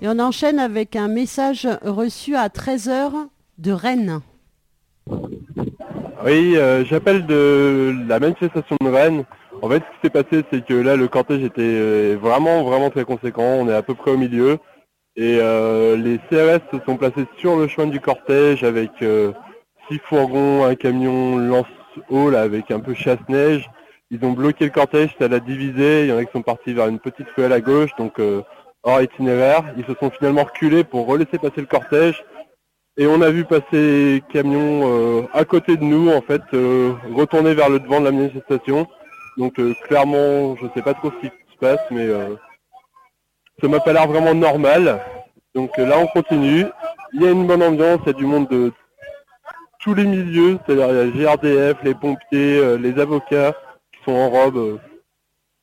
Et on enchaîne avec un message reçu à 13h de Rennes. Oui, euh, j'appelle de la manifestation de Rennes. En fait, ce qui s'est passé, c'est que là, le cortège était euh, vraiment, vraiment très conséquent. On est à peu près au milieu. Et euh, les CRS se sont placés sur le chemin du cortège avec six fourgons, un camion lance-eau avec un peu chasse-neige. Ils ont bloqué le cortège, ça l'a divisé. Il y en a qui sont partis vers une petite ruelle à gauche, donc itinéraire. Ils se sont finalement reculés pour relaisser passer le cortège. Et on a vu passer camions euh, à côté de nous, en fait, euh, retourner vers le devant de la manifestation. Donc euh, clairement, je ne sais pas trop ce qui se passe, mais ça m'a pas l'air vraiment normal. Donc là, on continue. Il y a une bonne ambiance, il y a du monde de tous les milieux, c'est-à-dire il y a GRDF, les pompiers, les avocats qui sont en robe,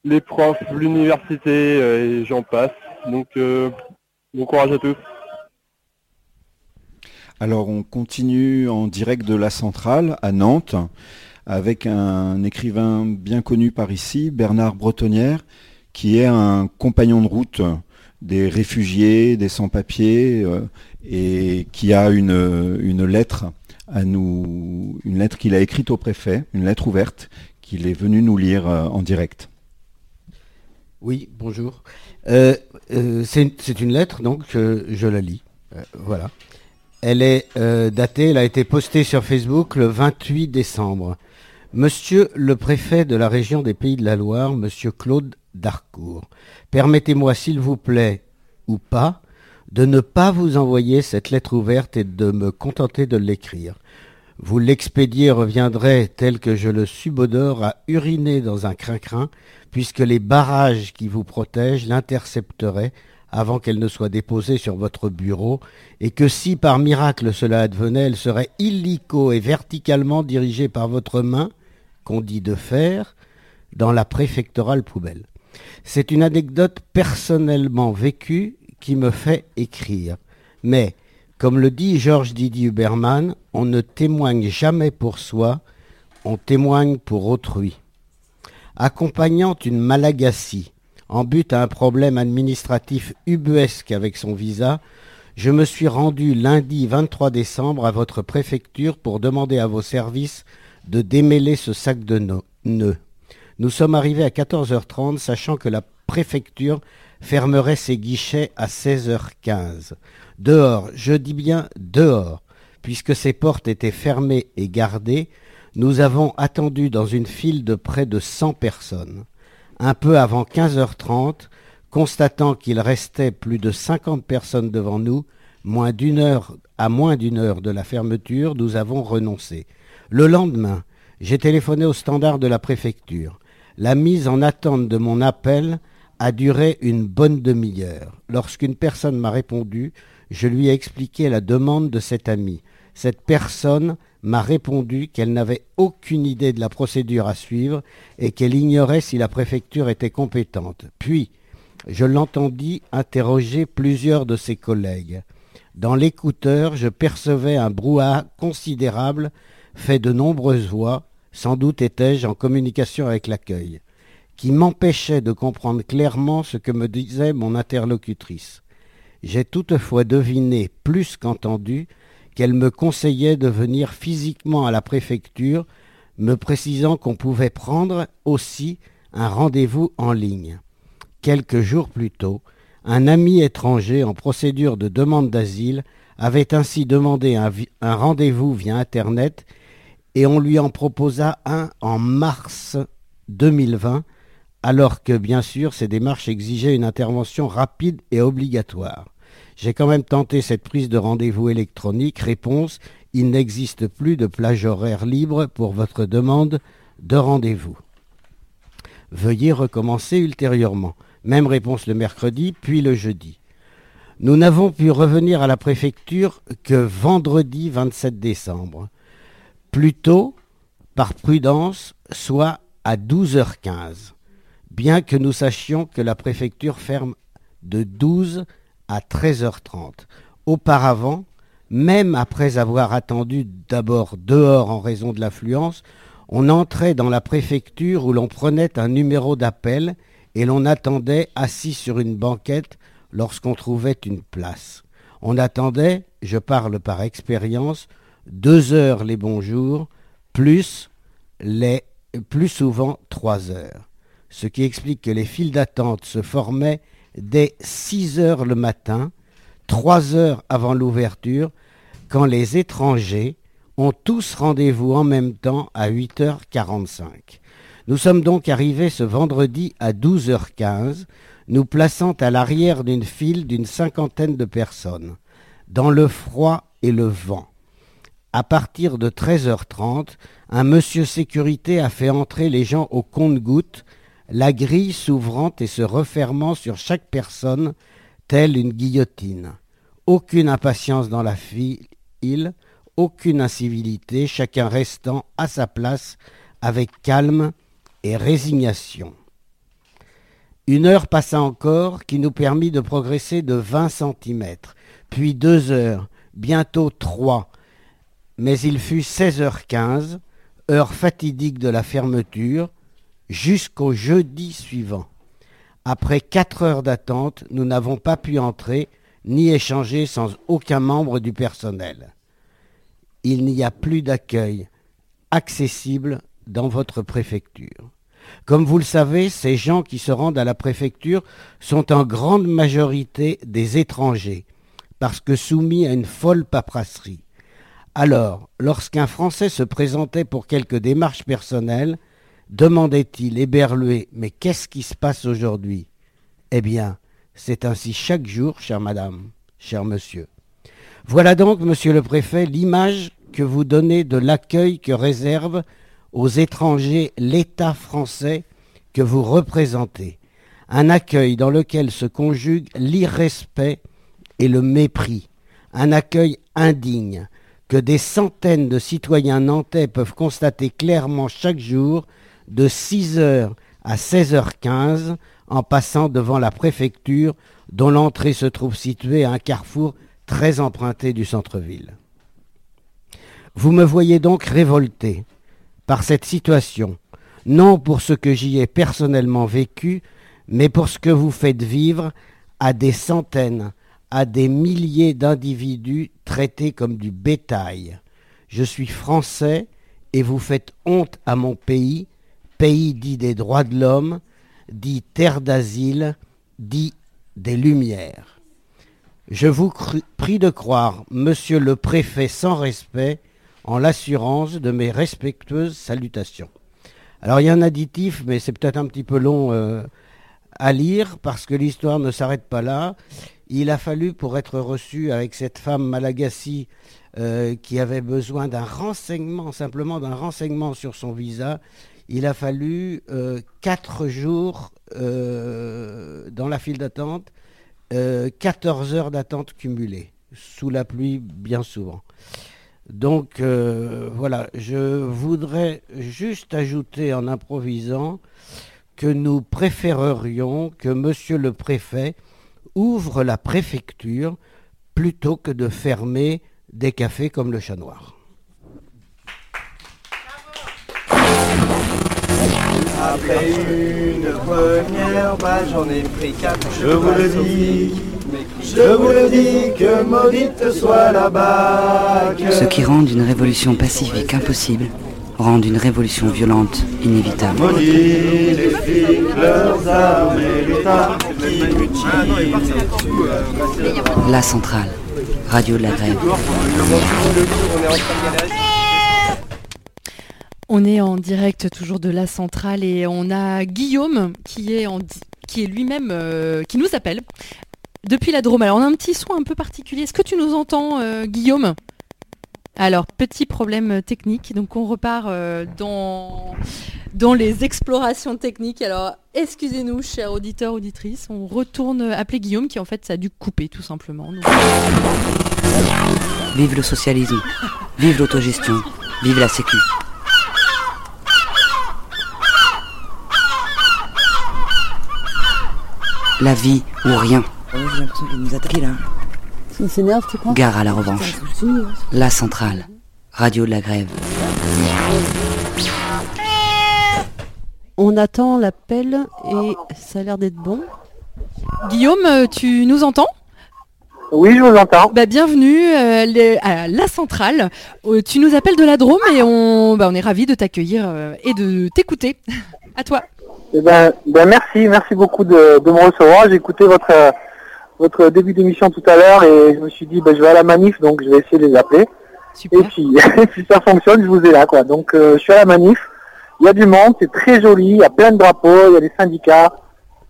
les profs, l'université et j'en passe. Donc bon courage à tous. Alors on continue en direct de la centrale à Nantes avec un écrivain bien connu par ici, Bernard Bretonnière, qui est un compagnon de route des réfugiés, des sans-papiers, euh, et qui a une, une, lettre à nous, une lettre qu'il a écrite au préfet, une lettre ouverte, qu'il est venu nous lire euh, en direct. Oui, bonjour. Euh, c'est une lettre, donc je la lis. voilà. Elle est euh, datée, elle a été postée sur Facebook le 28 décembre. Monsieur le préfet de la région des Pays de la Loire, monsieur Claude Darcourt, permettez-moi s'il vous plaît, ou pas, de ne pas vous envoyer cette lettre ouverte et de me contenter de l'écrire. Vous l'expédier reviendrait, tel que je le subodore, à uriner dans un crin-crin, puisque les barrages qui vous protègent l'intercepteraient avant qu'elle ne soit déposée sur votre bureau, et que si par miracle cela advenait, elle serait illico et verticalement dirigée par votre main, qu'on dit de faire, dans la préfectorale poubelle. C'est une anecdote personnellement vécue qui me fait écrire. Mais, comme le dit Georges Didier Huberman, on ne témoigne jamais pour soi, on témoigne pour autrui. Accompagnant une malagasy, en but à un problème administratif ubuesque avec son visa, je me suis rendu lundi 23 décembre à votre préfecture pour demander à vos services de démêler ce sac de nœuds. Nous sommes arrivés à 14h30, sachant que la préfecture fermerait ses guichets à 16h15. Dehors, je dis bien dehors, puisque ses portes étaient fermées et gardées, nous avons attendu dans une file de près de 100 personnes un peu avant 15h30, constatant qu'il restait plus de 50 personnes devant nous, moins d'une heure, à moins d'une heure de la fermeture, nous avons renoncé. Le lendemain, j'ai téléphoné au standard de la préfecture. La mise en attente de mon appel a duré une bonne demi-heure. Lorsqu'une personne m'a répondu, je lui ai expliqué la demande de cet ami. Cette personne m'a répondu qu'elle n'avait aucune idée de la procédure à suivre et qu'elle ignorait si la préfecture était compétente. Puis, je l'entendis interroger plusieurs de ses collègues. Dans l'écouteur, je percevais un brouhaha considérable fait de nombreuses voix, sans doute étais-je en communication avec l'accueil, qui m'empêchait de comprendre clairement ce que me disait mon interlocutrice. J'ai toutefois deviné, plus qu'entendu, qu'elle me conseillait de venir physiquement à la préfecture, me précisant qu'on pouvait prendre aussi un rendez-vous en ligne. Quelques jours plus tôt, un ami étranger en procédure de demande d'asile avait ainsi demandé un, rendez-vous via Internet et on lui en proposa un en mars 2020, alors que bien sûr ces démarches exigeaient une intervention rapide et obligatoire. J'ai quand même tenté cette prise de rendez-vous électronique. Réponse il n'existe plus de plage horaire libre pour votre demande de rendez-vous. Veuillez recommencer ultérieurement. Même réponse le mercredi, puis le jeudi. Nous n'avons pu revenir à la préfecture que vendredi 27 décembre. Plutôt, par prudence, soit à 12h15, bien que nous sachions que la préfecture ferme de 12 à 13h30. Auparavant, même après avoir attendu d'abord dehors en raison de l'affluence, on entrait dans la préfecture où l'on prenait un numéro d'appel et l'on attendait assis sur une banquette lorsqu'on trouvait une place. On attendait, je parle par expérience, deux heures les bonjours, plus les plus souvent trois heures. Ce qui explique que les files d'attente se formaient dès 6 heures le matin, trois heures avant l'ouverture, quand les étrangers ont tous rendez-vous en même temps à 8h45. Nous sommes donc arrivés ce vendredi à 12h15, nous plaçant à l'arrière d'une file d'une cinquantaine de personnes, dans le froid et le vent. À partir de 13h30, un monsieur sécurité a fait entrer les gens au compte-gouttes, la grille s'ouvrant et se refermant sur chaque personne, telle une guillotine. Aucune impatience dans la file, aucune incivilité, chacun restant à sa place avec calme et résignation. Une heure passa encore qui nous permit de progresser de 20 centimètres, puis deux heures, bientôt trois, mais il fut 16h15, heure fatidique de la fermeture, jusqu'au jeudi suivant. Après quatre heures d'attente, nous n'avons pas pu entrer ni échanger sans aucun membre du personnel. Il n'y a plus d'accueil accessible dans votre préfecture. Comme vous le savez, ces gens qui se rendent à la préfecture sont en grande majorité des étrangers, parce que soumis à une folle paperasserie. Alors, lorsqu'un Français se présentait pour quelques démarches personnelles, demandait-il éberlué Mais qu'est-ce qui se passe aujourd'hui? Eh bien, c'est ainsi chaque jour, chère madame, cher monsieur. Voilà donc, monsieur le préfet, l'image que vous donnez de l'accueil que réserve aux étrangers l'État français que vous représentez. Un accueil dans lequel se conjuguent l'irrespect et le mépris. Un accueil indigne que des centaines de citoyens nantais peuvent constater clairement chaque jour de 6h à 16h15 en passant devant la préfecture dont l'entrée se trouve située à un carrefour très emprunté du centre-ville. Vous me voyez donc révolté par cette situation, non pour ce que j'y ai personnellement vécu, mais pour ce que vous faites vivre à des centaines, à des milliers d'individus traités comme du bétail. Je suis français et vous faites honte à mon pays pays dit des droits de l'homme, dit terre d'asile, dit des Lumières. Je vous prie de croire, monsieur le préfet sans respect, en l'assurance de mes respectueuses salutations. Alors il y a un additif, mais c'est peut-être un petit peu long euh, à lire parce que l'histoire ne s'arrête pas là. Il a fallu, pour être reçu avec cette femme Malagasy euh, qui avait besoin d'un renseignement, simplement d'un renseignement sur son visa, il a fallu euh, quatre jours euh, dans la file d'attente, 14 euh, heures d'attente cumulées, sous la pluie bien souvent. Donc voilà, je voudrais juste ajouter en improvisant que nous préférerions que Monsieur le Préfet ouvre la préfecture plutôt que de fermer des cafés comme le Chat Noir. Après une première balle, j'en ai pris quatre. Je vous le dis, je vous le dis, que maudite soit la bague. Ce qui rend une révolution pacifique impossible rend une révolution violente inévitable. Maudit les filles, leurs armes et l'État. La centrale, radio de la grève. On est en direct toujours de la centrale et on a Guillaume qui est, lui-même euh, qui nous appelle depuis la Drôme. Alors on a un petit son un peu particulier. Est-ce que tu nous entends, euh, Guillaume? Alors petit problème technique. Donc on repart euh, dans dans les explorations techniques. Alors excusez-nous, chers auditeurs auditrices. On retourne appeler Guillaume qui en fait ça a dû couper tout simplement. Vive le socialisme, vive l'autogestion, vive la sécu. La vie ou rien. Gare à la revanche. La centrale. Radio de la grève. On attend l'appel et ça a l'air d'être bon. Guillaume, euh, tu nous entends? Oui, je vous entends. bah, Bienvenue euh, les- à la centrale. Euh, tu nous appelles de la Drôme et on, bah, on est ravis de t'accueillir euh, et de t'écouter. à toi. Eh ben, ben merci, merci beaucoup de, de me recevoir. J'ai écouté votre euh, votre début d'émission tout à l'heure et je me suis dit ben, je vais à la manif donc je vais essayer de les appeler. Super. Et puis si ça fonctionne, je vous ai là quoi. Donc euh, je suis à la manif. Il y a du monde, c'est très joli, il y a plein de drapeaux, il y a des syndicats,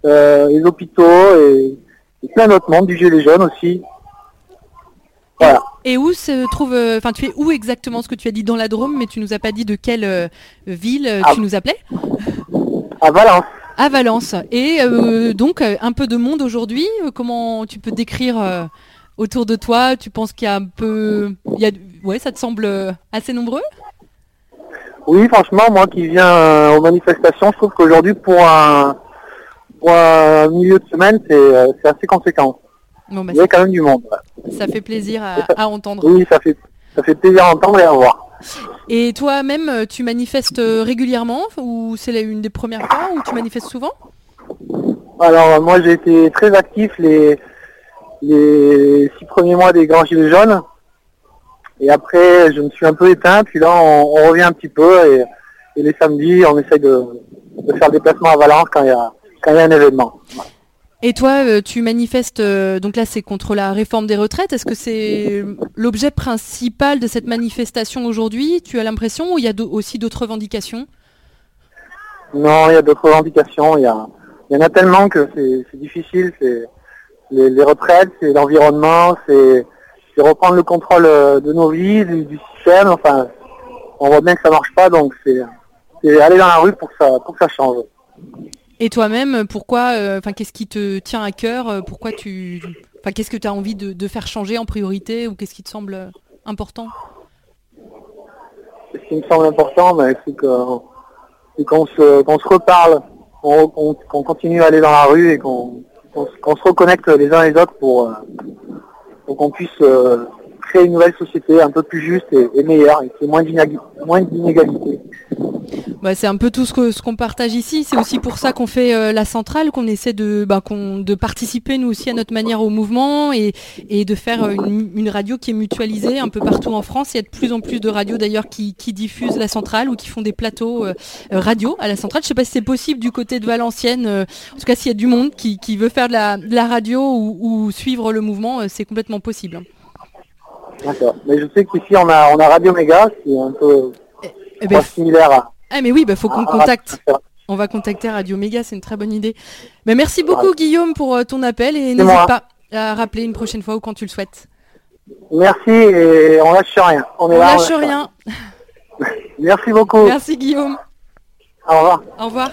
euh, les hôpitaux et, et plein d'autres monde, du gilet jaune aussi. Voilà. Et où se trouve, euh, enfin tu es où exactement ce que tu as dit dans la Drôme, mais tu nous as pas dit de quelle euh, ville Ah. tu nous appelais? À Valence. À Valence. Et euh, donc euh, un peu de monde aujourd'hui. Euh, Comment tu peux décrire euh, autour de toi? Tu penses qu'il y a un peu, il y a, ouais, ça te semble assez nombreux? Oui, franchement, moi qui viens aux manifestations, je trouve qu'aujourd'hui, pour un, pour un milieu de semaine, c'est assez conséquent. Bon, bah, Il y a quand même du monde. ça fait plaisir à, à entendre. Oui, ça fait, ça fait plaisir à entendre et à voir. Et toi-même, euh, tu manifestes euh, régulièrement ou c'est une des premières fois ou tu manifestes souvent? Alors, euh, moi, j'ai été très actif les, six premiers mois des Grands Gilets jaunes. Et après, je me suis un peu éteint. Puis là, on, revient un petit peu. Et, les samedis, on essaye de, faire le déplacement à Valence quand il y a un événement. Et toi, euh, tu manifestes, euh, donc là c'est contre la réforme des retraites. Est-ce que c'est l'objet principal de cette manifestation aujourd'hui Tu as l'impression ou il y a aussi d'autres revendications? Non, il y a d'autres revendications. Il y, a, il y en a tellement que c'est difficile. C'est les, retraites, c'est l'environnement, c'est reprendre le contrôle euh, de nos vies, du, système. Enfin, on voit bien que ça marche pas, donc c'est aller dans la rue pour ça pour que ça change. Et toi-même, pourquoi, euh, enfin qu'est-ce qui te tient à cœur euh, Pourquoi tu, enfin qu'est-ce que tu as envie de, faire changer en priorité ou qu'est-ce qui te semble important? Ce qui me semble important, ben, c'est qu'on se se reparle, qu'on continue à aller dans la rue et qu'on se- reconnecte les uns les autres pour euh, pour qu'on puisse créer une nouvelle société un peu plus juste et, meilleure, et moins d'inég- moins d'inégalités. Bah, c'est un peu tout ce qu'on partage ici. C'est aussi pour ça qu'on fait euh, la centrale, qu'on essaie de, bah, de participer nous aussi à notre manière au mouvement et, de faire euh, une, radio qui est mutualisée un peu partout en France. Il y a de plus en plus de radios d'ailleurs qui, diffusent la centrale ou qui font des plateaux euh, radio à la centrale. Je sais pas si c'est possible du côté de Valenciennes. en tout cas, s'il y a du monde qui, veut faire de la, radio ou, suivre le mouvement, c'est complètement possible. D'accord. Mais je sais qu'ici on a on a Radio Méga, qui est un peu Eh ben, pas similaire à. ah mais oui, bah, faut qu'on contacte. On va contacter Radio Méga, c'est une très bonne idée. Mais merci beaucoup Guillaume pour euh, ton appel et C'est n'hésite pas à rappeler une prochaine fois ou quand tu le souhaites. Merci et on lâche rien. On est On là. lâche rien. Merci beaucoup. Merci Guillaume. Au revoir. Au revoir.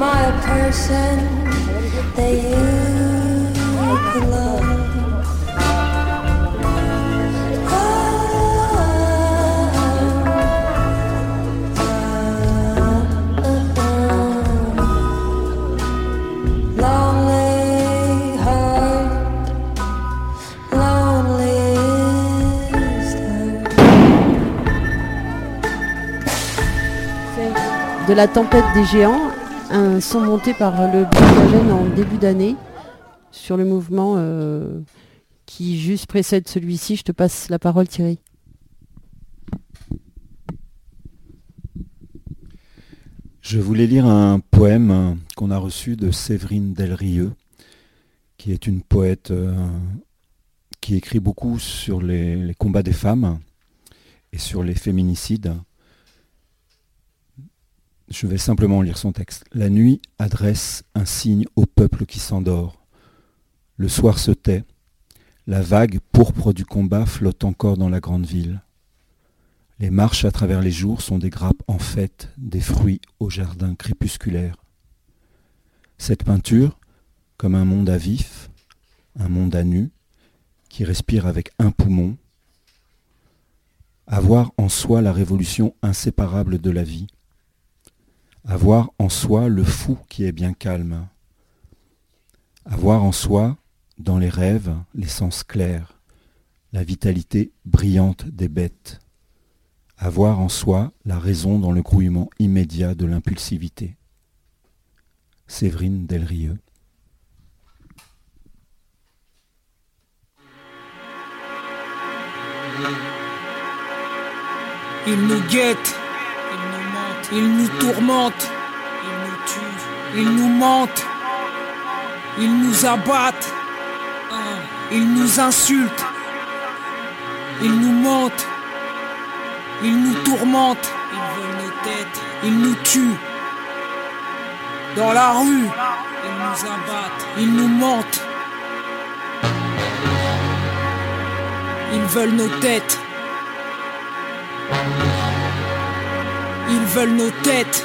A person that you could love? Heart, lonely is De la tempête des géants, un son monté par le Blue en début d'année sur le mouvement euh, qui juste précède celui-ci. Je te passe la parole Thierry. Je voulais lire un poème qu'on a reçu de Séverine Delrieux, qui est une poète euh, qui écrit beaucoup sur les combats des femmes et sur les féminicides. Je vais simplement lire son texte. La nuit adresse un signe au peuple qui s'endort. Le soir se tait. La vague pourpre du combat flotte encore dans la grande ville. Les marches à travers les jours sont des grappes en fête, des fruits au jardin crépusculaire. Cette peinture, comme un monde à vif, un monde à nu, qui respire avec un poumon, avoir en soi la révolution inséparable de la vie, avoir en soi le fou qui est bien calme, avoir en soi, dans les rêves, l'essence claire, la vitalité brillante des bêtes, avoir en soi la raison dans le grouillement immédiat de l'impulsivité. Séverine Delrieux. Ils nous mentent, ils nous tourmentent, ils nous tuent, ils nous mentent, ils nous abattent, ils nous insultent, ils nous mentent, ils nous tourmentent, ils veulent nos têtes, ils nous tuent. Dans la rue, ils nous abattent, ils nous mentent. Ils veulent nos têtes. Veulent nos têtes.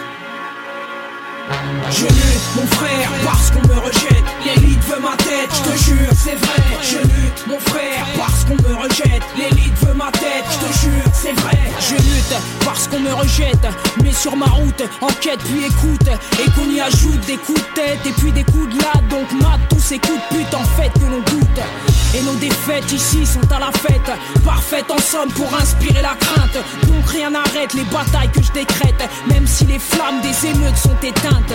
Je lutte, mon frère, parce qu'on me rejette. L'élite veut ma tête, je te jure, c'est vrai. Je lutte, mon frère, parce qu'on me rejette. L'élite veut ma tête, je te jure, c'est vrai. Je lutte, parce qu'on me rejette. Mais sur ma route, enquête puis écoute. Et qu'on y ajoute des coups de tête et puis des coups de latte. Donc tous ces coups de pute en fait que l'on goûte. Et nos défaites ici sont à la fête. Parfaites en somme pour inspirer la crainte. Donc rien n'arrête les batailles que je décrète. Même si les flammes des émeutes sont éteintes.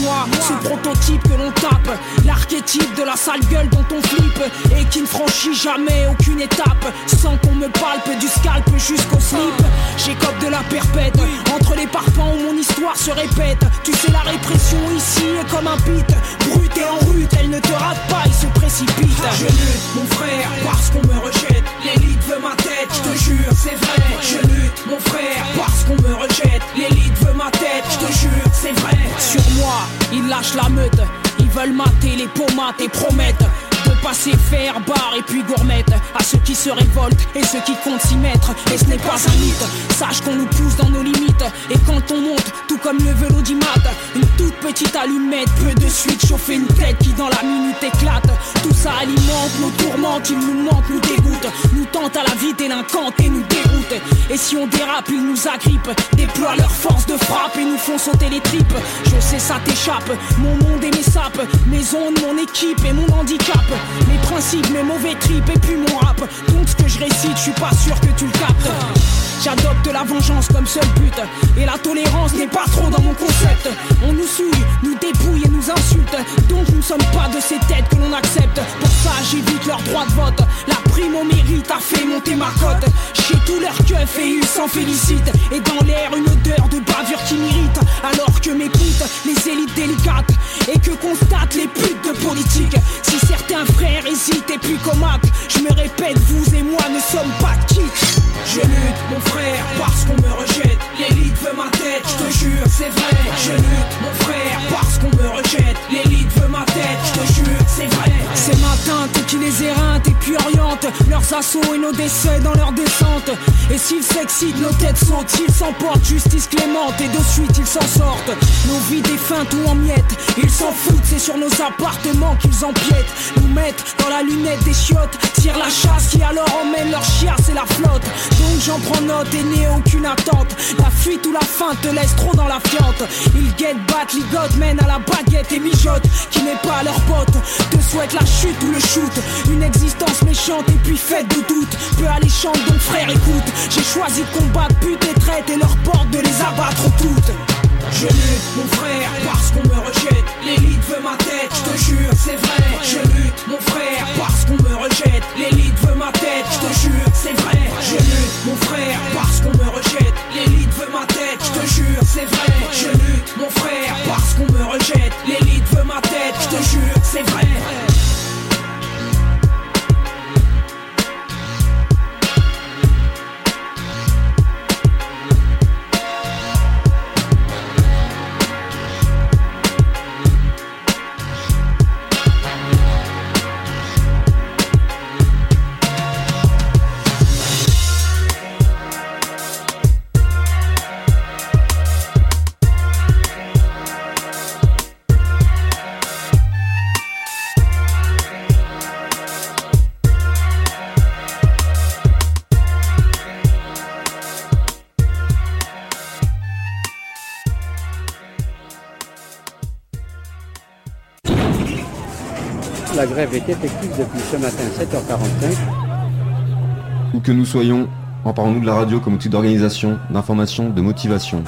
Moi, ce prototype que l'on tape. L'archétype de la sale gueule dont on flippe. Et qui ne franchit jamais aucune étape. Sans qu'on me palpe du scalp jusqu'au slip. J'écope de la perpète. Entre les parpaings où mon histoire se répète. Tu sais, la répression ici est comme un pit. Brut et en rute, elle ne te rate pas, ils se précipitent. Ah, je lutte, mon frère, parce qu'on me rejette. L'élite veut ma tête, je te jure, c'est vrai. Je lutte, mon frère, parce qu'on me rejette. L'élite veut ma tête, je te jure, c'est vrai. Sur moi, ils lâchent la meute. Ils veulent mater les pommates et promettent de passer faire bar et puis gourmette à ceux qui se révoltent et ceux qui comptent s'y mettre. Et ce n'est pas un mythe, sache qu'on nous pousse dans nos limites. Et quand on monte, tout comme le vélo d'Imat, une toute petite allumette peut de suite chauffer une tête qui dans la minute éclate. Tout ça alimente nos tourments, qui nous manquent, nous dégoûtent, nous tentent à la vie délinquante et nous déroutent. Et si on dérape, ils nous agrippent, déploient leur force de frappe et nous font sauter les tripes. Je sais ça t'échappe, mon monde et mes sapes, mes ondes, mon équipe et mon handicap. Mes principes, mes mauvais tripes et puis mon rap. Donc ce que je récite, je suis pas sûr que tu le captes. J'adopte la vengeance comme seul but. Et la tolérance n'est pas trop dans mon concept. On nous souille, nous dépouille et nous insulte. Donc nous ne sommes pas de ces têtes que l'on accepte. Pour ça j'évite leur droit de vote. La prime au mérite a fait monter ma cote. Chez tous leurs keufs et ils s'en félicitent. Et dans l'air une odeur de bavure qui m'irrite. Alors que m'écoutent les élites délicates. Et que constatent les putes de politique. Si certains frères hésitent et puis comatent Je me répète, vous et moi ne sommes pas de quitte je lutte, mon frère, parce qu'on me rejette. L'élite veut ma tête, je te jure, c'est vrai. Je lutte, mon frère, parce qu'on me rejette. L'élite veut ma tête, je te jure, c'est vrai. C'est ma teinte qui les éreinte et puis oriente leurs assauts et nos décès dans leur descente. Et s'ils s'excitent, nos têtes sautent. S'ils s'emportent, justice clémente et de suite ils s'en sortent. Nos vies défuntes ou en miettes, ils s'en foutent. C'est sur nos appartements qu'ils empiètent. Nous mettent dans la lunette des chiottes, tirent la chasse qui alors emmène leur chiasse et la flotte. Donc j'en prends note et n'ai aucune attente. La fuite ou la faim te laisse trop dans la fiente. Ils guettent, battent, ligotent, mènent à la baguette et mijotent. Qui n'est pas leur pote, te souhaite la chute ou le shoot. Une existence méchante et puis faite de doute. Peu alléchante, donc frère, écoute. J'ai choisi de combattre pute et traite et leur porte de les abattre toutes. Je lutte, mon frère, parce qu'on me rejette. L'élite veut ma tête, je te jure, c'est vrai. Je lutte, mon frère, parce qu'on me rejette. L'élite veut ma tête, je te jure, c'est vrai. Je lutte, mon frère, parce qu'on me rejette. L'élite veut ma tête, je te jure, c'est vrai. Je lutte, mon frère, parce qu'on me rejette. L'élite veut ma tête, je te jure, grève est effective depuis ce matin 7h45. Où que nous soyons, emparons-nous de la radio comme outil d'organisation, d'information, de motivation.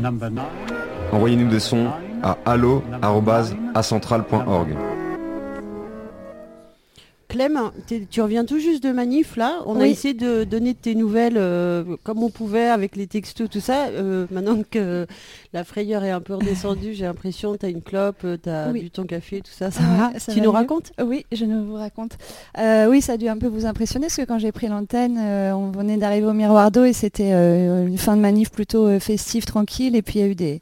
Number 9. Envoyez-nous des sons à allo.acentral.org. Clem, tu reviens tout juste de manif là. On a essayé de donner tes nouvelles euh, comme on pouvait avec les textos, tout ça. Euh, maintenant que la frayeur est un peu redescendue, j'ai l'impression tu as une clope, tu as Oui. bu ton café, tout ça. Ça va ça Tu va nous mieux. racontes Oui, je ne vous raconte. Euh, oui, ça a dû un peu vous impressionner parce que quand j'ai pris l'antenne, euh, on venait d'arriver au Miroir d'eau et c'était euh, une fin de manif plutôt euh, festive, tranquille. Et puis il y a eu des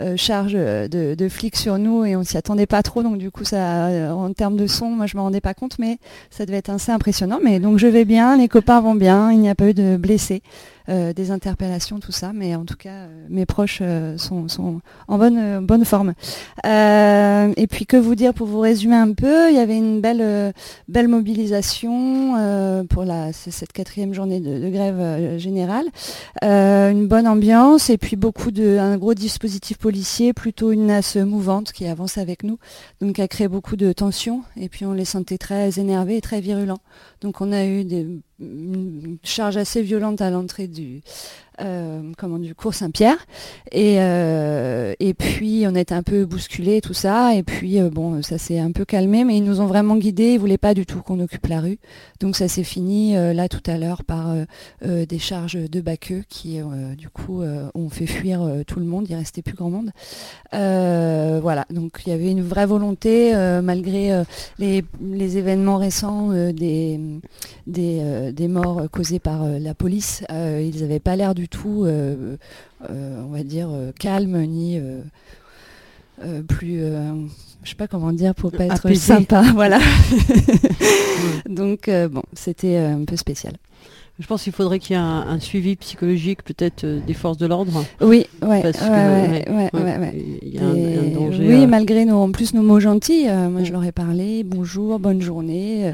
euh, charges euh, de, flics sur nous et on s'y attendait pas trop. Donc du coup, ça, euh, en termes de son, moi je me rendais pas compte, mais ça devait être assez impressionnant. Mais donc je vais bien, les copains vont bien, il n'y a pas eu de blessés. Euh, des interpellations, tout ça, mais en tout cas, euh, mes proches euh, sont, en bonne, bonne forme. Et puis que vous dire pour vous résumer un peu, il y avait une belle, mobilisation pour cette quatrième journée de, grève générale, une bonne ambiance et puis beaucoup de, un gros dispositif policier, plutôt une nasse mouvante qui avance avec nous, donc qui a créé beaucoup de tensions et puis on les sentait très énervés et très virulents. Donc on a eu des, une charge assez violente à l'entrée du, comment, du cours Saint-Pierre. Et, euh, et puis on a un peu bousculés, tout ça. Et puis euh, bon, ça s'est un peu calmé, mais ils nous ont vraiment guidés. Ils voulaient pas du tout qu'on occupe la rue. Donc ça s'est fini euh, là tout à l'heure par euh, euh, des charges de Baqueux qui euh, du coup euh, ont fait fuir euh, tout le monde. Il restait plus grand monde. Euh, voilà. Donc il y avait une vraie volonté euh, malgré euh, les, événements récents euh, des des, euh, des morts causées par euh, la police. Euh, ils n'avaient pas l'air du tout, euh, euh, on va dire, euh, calme ni plus, je sais pas comment dire pour pas être Apaisé. sympa, voilà. Donc bon, c'était un peu spécial. Je pense qu'il faudrait qu'il y ait un, un suivi psychologique peut-être euh, des forces de l'ordre. Oui, ouais, Parce ouais, que, ouais, ouais, ouais, ouais, ouais, ouais. il y a un- Et un danger, Oui, malgré nos, en plus nos mots gentils, euh, moi je leur ai parlé, bonjour, bonne journée. euh,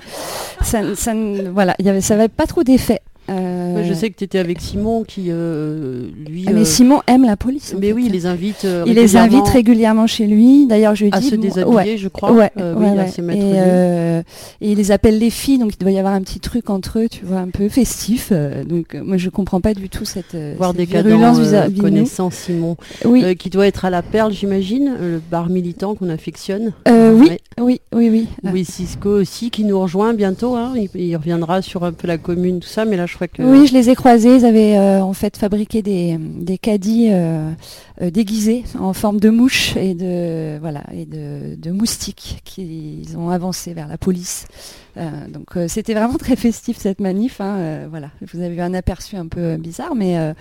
ça, ça, ne- voilà, il y avait, ça n'avait pas trop d'effet. Euh, Ouais, je sais que tu étais avec Simon qui, euh, lui... Ah, mais euh, Simon aime la police. Mais fait. oui, il les invite Il les régulièrement invite régulièrement chez lui. D'ailleurs, je lui à dis se bon, déshabiller, ouais, je crois. Ouais, oui, à se mettre et, et il les appelle les filles, donc il doit y avoir un petit truc entre eux, tu vois, un peu festif. donc moi, je comprends pas du tout cette, Voir cette des virulence vis-à-vis connaissant Simon, Oui. qui doit être à la Perle, j'imagine, le bar militant qu'on affectionne. Euh, oui, oui, oui, oui. Oui, Cisco aussi qui nous rejoint bientôt. hein. Il, il reviendra sur un peu la commune, tout ça, mais là je Oui, je les ai croisés. Ils avaient euh, en fait fabriqué des, des caddies euh, déguisés en forme de mouche et de voilà et de, de moustiques qu'ils ont avancé vers la police. Euh, donc euh, c'était vraiment très festif cette manif. hein, euh, voilà, vous avez eu un aperçu un peu bizarre, mais euh,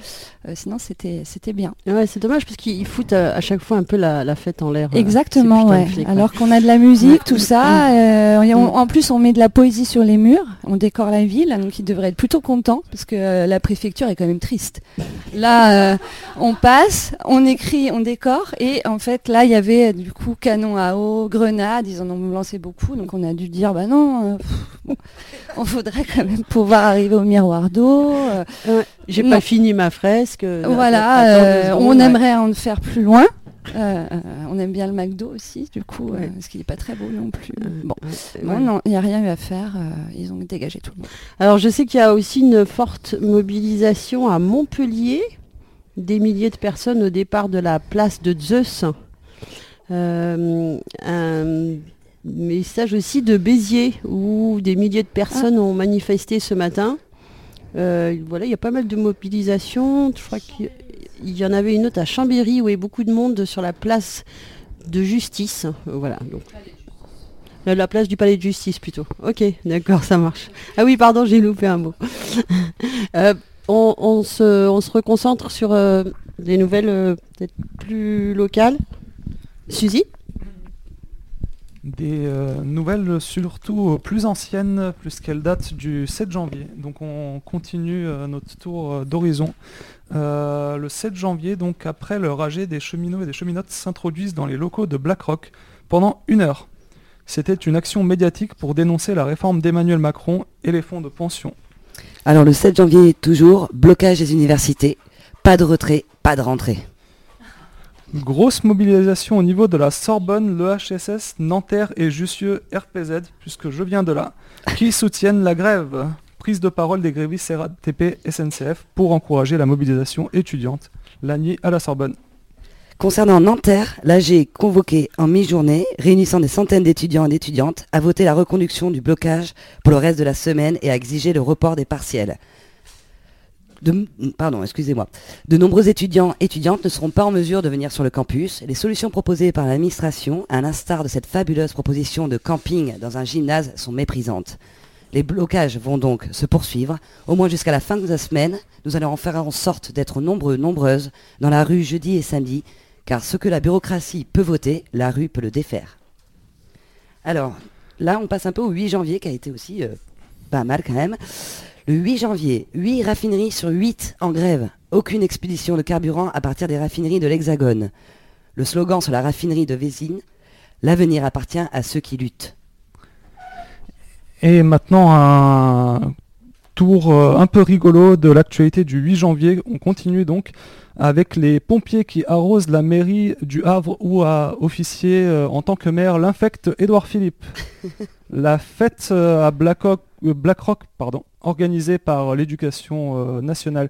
euh, sinon c'était c'était bien. Ouais, c'est dommage parce qu'ils foutent à, à chaque fois un peu la, la fête en l'air. euh, Exactement, ouais. Alors qu'on a de la musique, tout ça. euh, et on- en plus, on met de la poésie sur les murs, on décore la ville, donc ils devraient être plutôt contents parce que euh, la préfecture est quand même triste. Là, euh, on passe, on écrit, on décore, et en fait, là, il y avait euh, du coup canon à eau, grenades, ils en ont lancé beaucoup, donc on a dû dire, bah non, euh, pff, bon, on faudrait quand même pouvoir arriver au miroir d'eau. euh, J'ai pas fini ma fresque. Voilà, secondes, on ouais. aimerait en faire plus loin. On aime bien le McDo aussi, du coup, parce qu'il n'est pas très beau non plus. Bon, ouais. il n'y a rien eu à faire. ils ont dégagé tout le monde. Alors je sais qu'il y a aussi une forte mobilisation à Montpellier, des milliers de personnes au départ de la place de Zeus. Euh, un message aussi de Béziers où des milliers de personnes ont manifesté ce matin. Euh, voilà, il y a pas mal de mobilisation. Je crois qu'il y en avait une autre à Chambéry où il y a beaucoup de monde sur la place de justice. Euh, Voilà. Donc, la, la place du palais de justice plutôt. Ok, d'accord, ça marche. Ah oui, pardon, j'ai loupé un mot. on, se, on se reconcentre sur euh, des nouvelles euh, peut-être plus locales. Suzy? Des euh, nouvelles surtout plus anciennes, puisqu'elles datent du 7 janvier. Donc on continue notre tour d'horizon. Le 7 janvier, donc après le raget des cheminots et des cheminotes s'introduisent dans les locaux de BlackRock pendant une heure. C'était une action médiatique pour dénoncer la réforme d'Emmanuel Macron et les fonds de pension. Alors le 7 janvier, toujours, blocage des universités, pas de retrait, pas de rentrée. Grosse mobilisation au niveau de la Sorbonne, le HSS, Nanterre et Jussieu RPZ, puisque je viens de là, qui soutiennent la grève. Prise de parole des grévistes RATP SNCF pour encourager la mobilisation étudiante. Lagny à la Sorbonne. Concernant Nanterre, l'AG convoqué en mi-journée, réunissant des centaines d'étudiants et d'étudiantes, à voter la reconduction du blocage pour le reste de la semaine et à exiger le report des partiels. Pardon, excusez-moi. De nombreux étudiants et étudiantes ne seront pas en mesure de venir sur le campus. Les solutions proposées par l'administration, à l'instar de cette fabuleuse proposition de camping dans un gymnase, sont méprisantes. Les blocages vont donc se poursuivre, au moins jusqu'à la fin de la semaine. Nous allons en faire en sorte d'être nombreux, nombreuses, dans la rue jeudi et samedi, car ce que la bureaucratie peut voter, la rue peut le défaire. Alors, là, on passe un peu au 8 janvier, qui a été aussi euh, pas mal quand même. Le 8 janvier, 8 raffineries sur 8 en grève. Aucune expédition de carburant à partir des raffineries de l'Hexagone. Le slogan sur la raffinerie de Vésine, l'avenir appartient à ceux qui luttent. Et maintenant un tour euh, un peu rigolo de l'actualité du 8 janvier. On continue donc avec les pompiers qui arrosent la mairie du Havre où a officié euh, en tant que maire l'infect Édouard Philippe. la fête euh, à Blackrock, euh, pardon, organisée par l'éducation nationale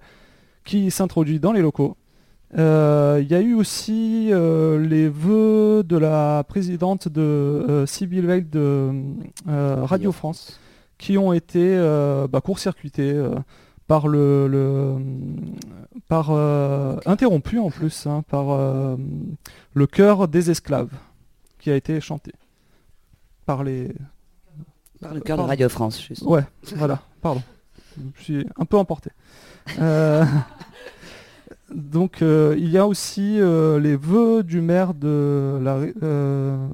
qui s'introduit dans les locaux. Il y a eu aussi les vœux de la présidente de Sibyl Veil de Radio France qui ont été euh, bah, court-circuités euh, par le, le- par euh, interrompu en plus hein, par le chœur des esclaves qui a été chanté par les Par le chœur de. Radio France, juste. Ouais, voilà, pardon. Je suis un peu emporté. Euh, Donc euh, il y a aussi euh, les vœux du maire de la,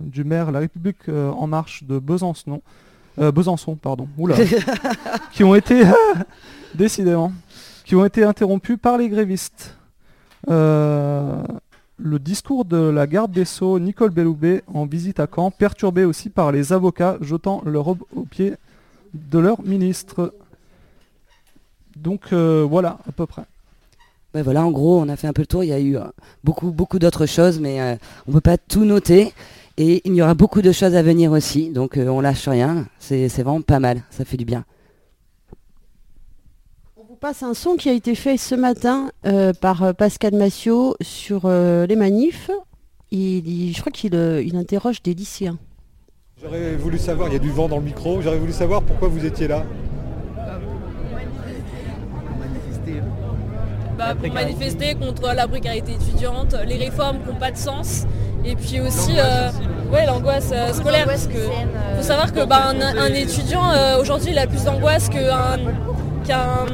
du maire La République en marche de Besançon, euh, Besançon pardon, oula, qui ont été décidément, qui ont été interrompus par les grévistes. Euh, le discours de la garde des Sceaux, Nicole Belloubet, en visite à Caen, perturbé aussi par les avocats jetant leur robe aux pieds de leur ministre. Donc euh, voilà, à peu près. Ouais, voilà, en gros, on a fait un peu le tour. Il y a eu euh, beaucoup, beaucoup d'autres choses, mais on ne peut pas tout noter. Et il y aura beaucoup de choses à venir aussi. Donc euh, on lâche rien. C'est vraiment pas mal. Ça fait du bien. On vous passe un son qui a été fait ce matin euh, par euh, Pascal Massiot sur euh, les manifs. Il, il- je crois qu'il il interroge des lycéens. J'aurais voulu savoir, il y a du vent dans le micro, j'aurais voulu savoir pourquoi vous étiez là. Bah, pour manifester contre la précarité étudiante, les réformes qui n'ont pas de sens, et puis aussi euh, ouais, l'angoisse euh, scolaire. Parce que faut savoir que bah, un, un étudiant euh, aujourd'hui il a plus d'angoisse qu'un- qu'un-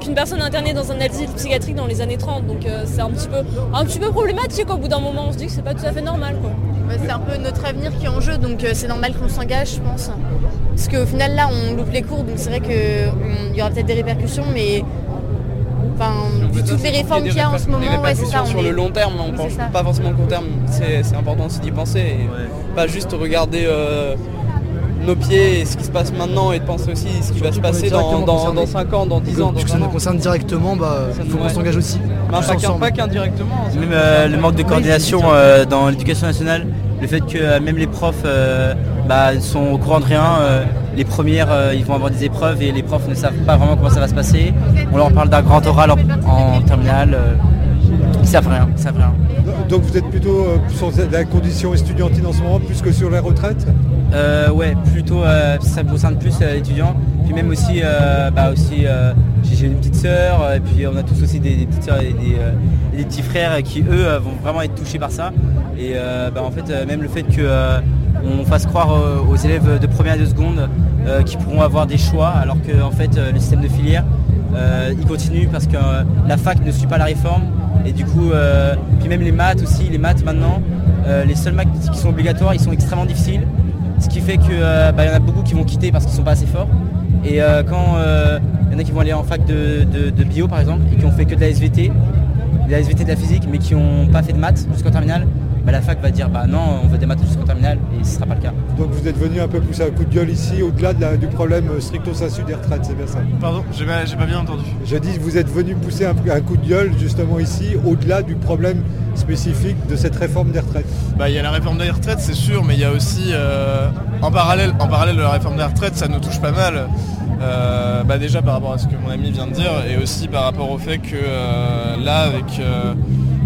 qu'une personne internée dans un asile psychiatrique dans les années 30. Donc euh, c'est un petit peu un petit peu problématique au bout d'un moment. On se dit que c'est pas tout à fait normal quoi. C'est un peu notre avenir qui est en jeu, donc euh, c'est normal qu'on s'engage, je pense. Parce qu'au final, là, on loupe les cours, donc c'est vrai qu'il y aura peut-être des répercussions, mais enfin, vu toutes les réformes qu'il y a en ce moment, ouais, c'est ça. on sur est- le long terme, on Oui, pense pas forcément au court terme. C'est c'est important aussi d'y penser et pas juste regarder euh, nos pieds et ce qui se passe maintenant et de penser aussi ce qui va se passer dans, dans, concerné. dans 5 ans, dans 10 ans. dans Puisque ça 20 nous concerne directement, bah, il faut qu'on s'engage aussi. Bah, pas qu'indirectement. Même euh, le manque de coordination euh, dans l'éducation nationale, le fait que euh, même les profs euh, bah, sont au courant de rien, euh, les premières euh, ils vont avoir des épreuves et les profs ne savent pas vraiment comment ça va se passer. On leur parle d'un grand oral en, en terminale, euh, ils savent rien, ils savent rien. Donc vous êtes plutôt euh, sur la condition estudiantine en ce moment, plus que sur la retraite Euh, ouais, plutôt euh, ça me concerne plus euh, l'étudiant. Puis même aussi, bah aussi j'ai une petite sœur, et puis on a tous aussi des, petites sœurs et des, et des petits frères qui eux vont vraiment être touchés par ça. Et bah, en fait même le fait que on fasse croire aux élèves de première et de seconde euh, qu'ils pourront avoir des choix alors que en fait le système de filière il continue parce que la fac ne suit pas la réforme et du coup euh, puis même les maths aussi, les maths maintenant, euh, les seuls maths qui sont obligatoires ils sont extrêmement difficiles ce qui fait qu'il y en a beaucoup qui vont quitter parce qu'ils sont pas assez forts. Et euh, quand il y en a qui vont aller en fac de, de- de bio par exemple et qui ont fait que de la SVT, de la SVT de la physique mais qui n'ont pas fait de maths jusqu'en terminale, bah, la fac va dire bah non on veut des maths jusqu'en terminale et ce sera pas le cas. Donc vous êtes venu un peu pousser un coup de gueule ici, au-delà de du problème euh, stricto sensu des retraites, c'est bien ça? Pardon, j'ai pas, j'ai pas bien entendu. Je dis que vous êtes venu pousser un, un coup de gueule justement ici, au-delà du problème spécifique de cette réforme des retraites. Bah, il y a la réforme des retraites, c'est sûr, mais il y a aussi, euh, en, parallèle, en parallèle de la réforme des retraites, ça nous touche pas mal. Euh, bah, déjà par rapport à ce que mon ami vient de dire, et aussi par rapport au fait que euh, là, avec euh,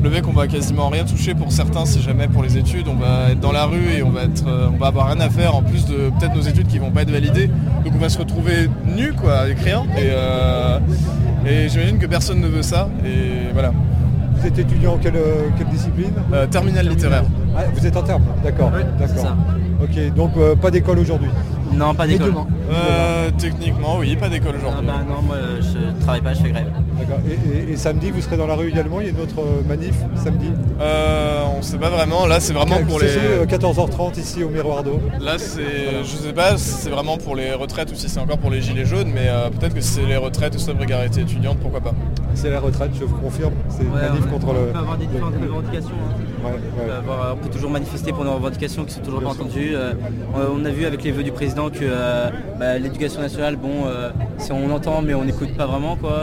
le fait qu'on va quasiment rien toucher pour certains, si jamais pour les études, on va être dans la rue et on va, être, euh, on va avoir rien à faire, en plus de peut-être nos études qui vont pas être validées. Donc on va se retrouver nu, quoi, avec rien. Et, euh, et j'imagine que personne ne veut ça, et voilà. Vous êtes étudiant en quelle, euh, quelle discipline? Euh, terminale littéraire. Ah, vous êtes en terme, d'accord. d'accord. ça. Ok, donc euh, pas d'école aujourd'hui? Non pas d'école. Euh, techniquement, oui, pas d'école aujourd'hui. bah non, moi je travaille pas, je fais grève. D'accord. Et, et- et samedi, vous serez dans la rue également Il y a une autre euh, manif samedi Euh, on sait pas vraiment, là c'est vraiment pour les... C'est, euh, 14h30 ici au Miroir d'eau. Là c'est, je sais pas si c'est vraiment pour les retraites ou si c'est encore pour les gilets jaunes, mais euh, peut-être que c'est les retraites ou précarité étudiante, pourquoi pas. C'est la retraite, je vous confirme. C'est une Ouais, manif on- contre on le. peut avoir des différentes le- revendications. hein. Ouais, On, peut avoir- on peut toujours manifester pour nos revendications qui sont toujours pas entendues. Euh, on, a vu avec les vœux du président que euh, bah, l'éducation nationale, bon, euh, si on entend mais on n'écoute pas vraiment quoi.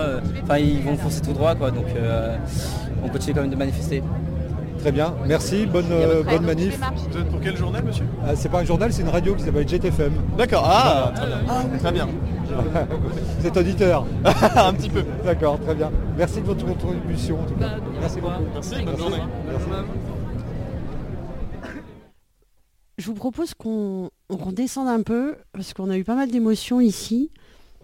Enfin ils vont foncer tout droit quoi, donc euh, on continue quand même de manifester. Très bien, merci, bonne, euh, bonne manif. Vous êtes pour quel journal monsieur? Ah, c'est pas un journal, c'est une radio qui s'appelle JTFM. D'accord, ah, très bien. Très bien. Vous êtes auditeur Un petit peu. D'accord, très bien. Merci de votre contribution en tout cas. Merci beaucoup. Merci, bonne journée. Je vous propose qu'on on redescende un peu, parce qu'on a eu pas mal d'émotions ici.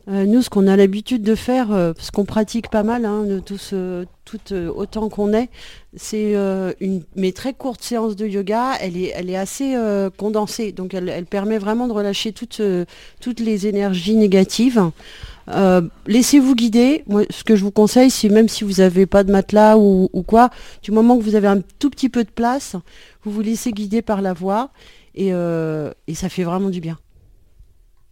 Euh, nous, ce qu'on a l'habitude de faire, euh, parce qu'on pratique pas mal, hein, tous, euh, toutes, euh, autant qu'on est, c'est une mais très courte séance de yoga. Elle est, elle est assez condensée, donc elle, permet vraiment de relâcher toutes, toutes les énergies négatives. Laissez-vous guider. Moi, ce que je vous conseille, c'est même si vous n'avez pas de matelas ou, ou quoi, du moment que vous avez un tout petit peu de place, vous vous laissez guider par la voie et, et ça fait vraiment du bien.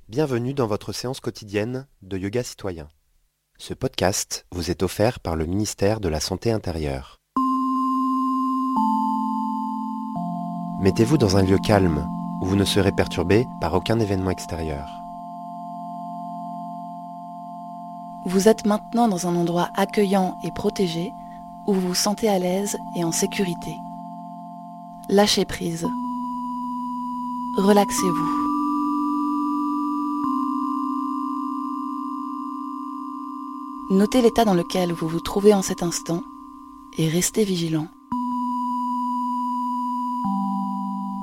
Bienvenue dans votre séance quotidienne de yoga citoyen. Ce podcast vous est offert par le ministère de la Santé intérieure. Mettez-vous dans un lieu calme où vous ne serez perturbé par aucun événement extérieur. Vous êtes maintenant dans un endroit accueillant et protégé où vous vous sentez à l'aise et en sécurité. Lâchez prise. Relaxez-vous. Notez l'état dans lequel vous vous trouvez en cet instant et restez vigilant.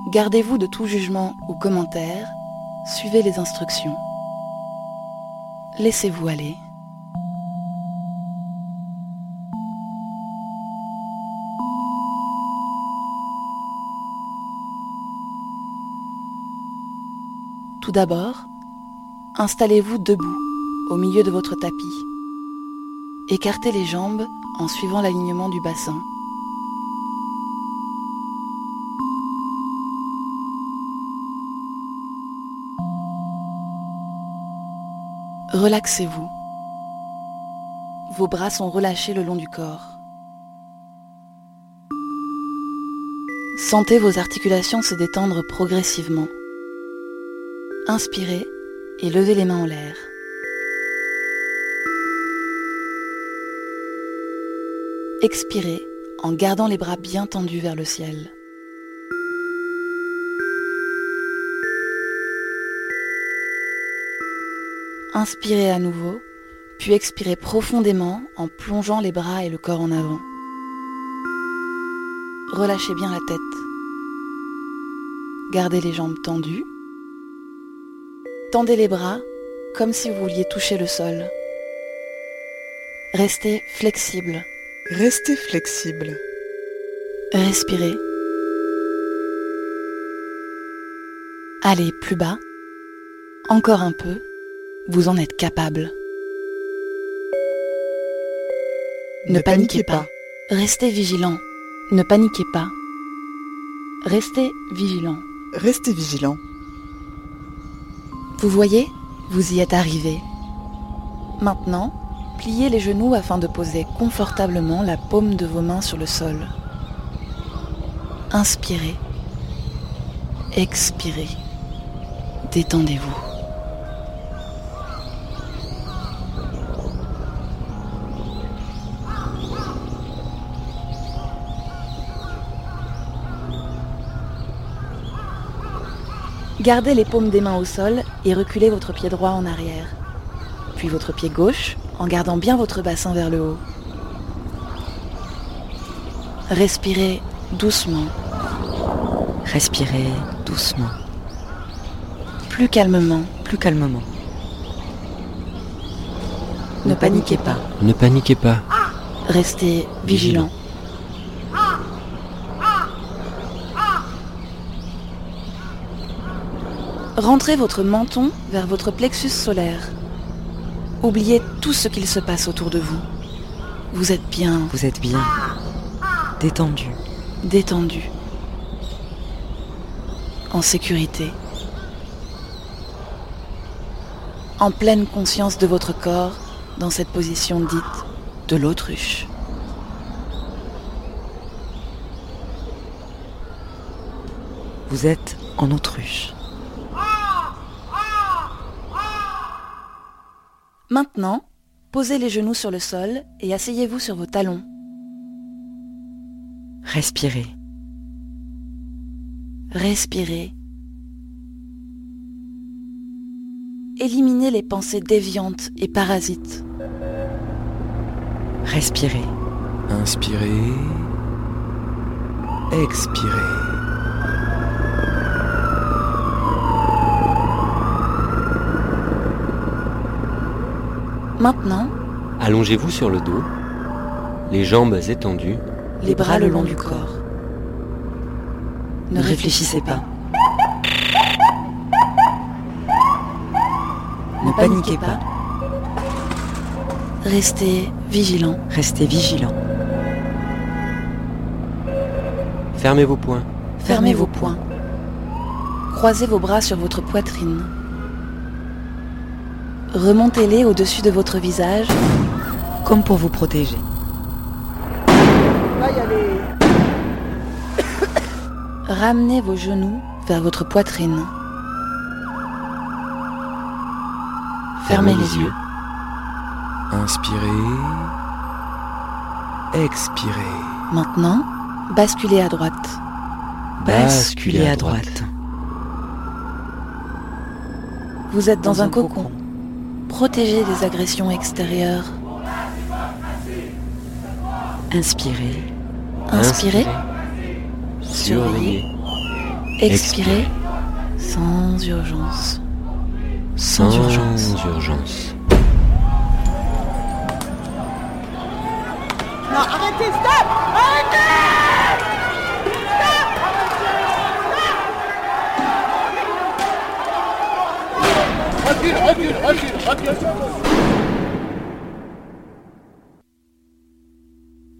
Gardez-vous de tout jugement ou commentaire, suivez les instructions. Laissez-vous aller. Tout d'abord, installez-vous debout au milieu de votre tapis. Écartez les jambes en suivant l'alignement du bassin. Relaxez-vous. Vos bras sont relâchés le long du corps. Sentez vos articulations se détendre progressivement. Inspirez et levez les mains en l'air. Expirez en gardant les bras bien tendus vers le ciel. Inspirez à nouveau, puis expirez profondément en plongeant les bras et le corps en avant. Relâchez bien la tête. Gardez les jambes tendues. Tendez les bras comme si vous vouliez toucher le sol. Restez flexible. Restez flexible. Respirez. Allez plus bas. Encore un peu. Vous en êtes capable. Ne, paniquez pas. Restez vigilant. Ne paniquez pas. Restez vigilant. Restez vigilant. Vous voyez Vous y êtes arrivé. Maintenant, pliez les genoux afin de poser confortablement la paume de vos mains sur le sol. Inspirez. Expirez. Détendez-vous. Gardez les paumes des mains au sol et reculez votre pied droit en arrière. Puis votre pied gauche en gardant bien votre bassin vers le haut. Respirez doucement. Respirez doucement, Plus calmement. plus calmement. Ne paniquez pas. Ne paniquez pas. Restez vigilant. Rentrez votre menton vers votre plexus solaire. Oubliez tout ce qu'il se passe autour de vous. Vous êtes bien. Vous êtes bien. Détendu. Détendu. En sécurité. En pleine conscience de votre corps dans cette position dite de l'autruche. Vous êtes en autruche. Maintenant, posez les genoux sur le sol et asseyez-vous sur vos talons. Respirez. Respirez. Éliminez les pensées déviantes et parasites. Respirez. Inspirez. Expirez. Maintenant, Allongez-vous sur le dos, les jambes étendues. les bras le long du corps. Ne réfléchissez pas. Ne paniquez pas. Restez vigilant. Restez vigilant. Fermez vos poings. Fermez vos poings. Croisez vos bras sur votre poitrine. Remontez-les au-dessus de votre visage, comme pour vous protéger. Ramenez vos genoux vers votre poitrine. Fermez les yeux. Inspirez. Expirez. Maintenant, basculez à droite. Basculez à droite. Vous êtes dans, un, cocon, protégé des agressions extérieures. Inspirez. Inspirez. Surveillez. Expirez. Sans urgence. Sans, urgence. urgence. Non, arrêtez, stop Arrêtez Recule, recule, recule, recule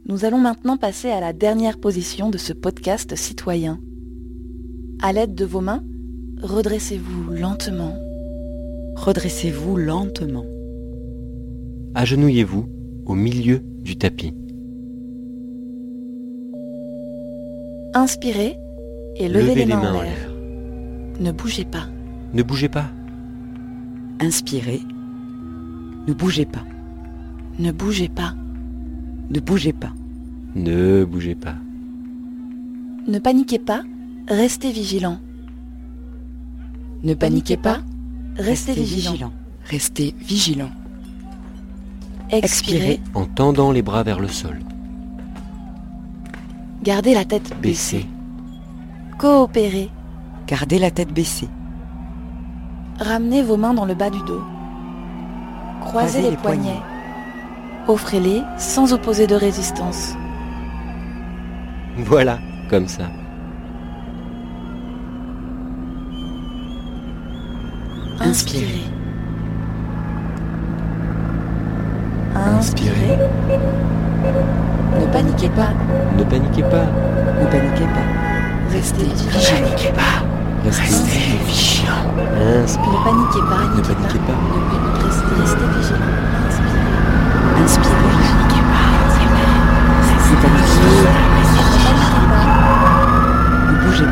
Nous allons maintenant passer à la dernière position de ce podcast citoyen. À l'aide de vos mains, redressez-vous lentement. Redressez-vous lentement. Agenouillez-vous au milieu du tapis. Inspirez et levez, les, mains, en l'air. Ne bougez pas. Ne bougez pas. Inspirez. Ne bougez pas. Ne bougez pas. Ne bougez pas. Ne bougez pas. Ne paniquez pas, restez vigilant. Ne paniquez pas, restez, vigilant. Restez vigilant. Expirez. En tendant les bras vers le sol. Gardez la tête baissée. Coopérez. Gardez la tête baissée. Ramenez vos mains dans le bas du dos. Croisez, les, poignets. Offrez-les sans opposer de résistance. Voilà, comme ça. Inspirez. Inspirez. Ne paniquez pas. Ne paniquez pas. Ne paniquez pas. Restez vigilant. paniquez pas. Restez vigilant. Ne Inspirez. paniquez pas. Ne paniquez pas. Ne- Restez, restez vigilant. Inspirez. Inspirez. Ne paniquez pas. Ne paniquez pas. Ne bougez pas.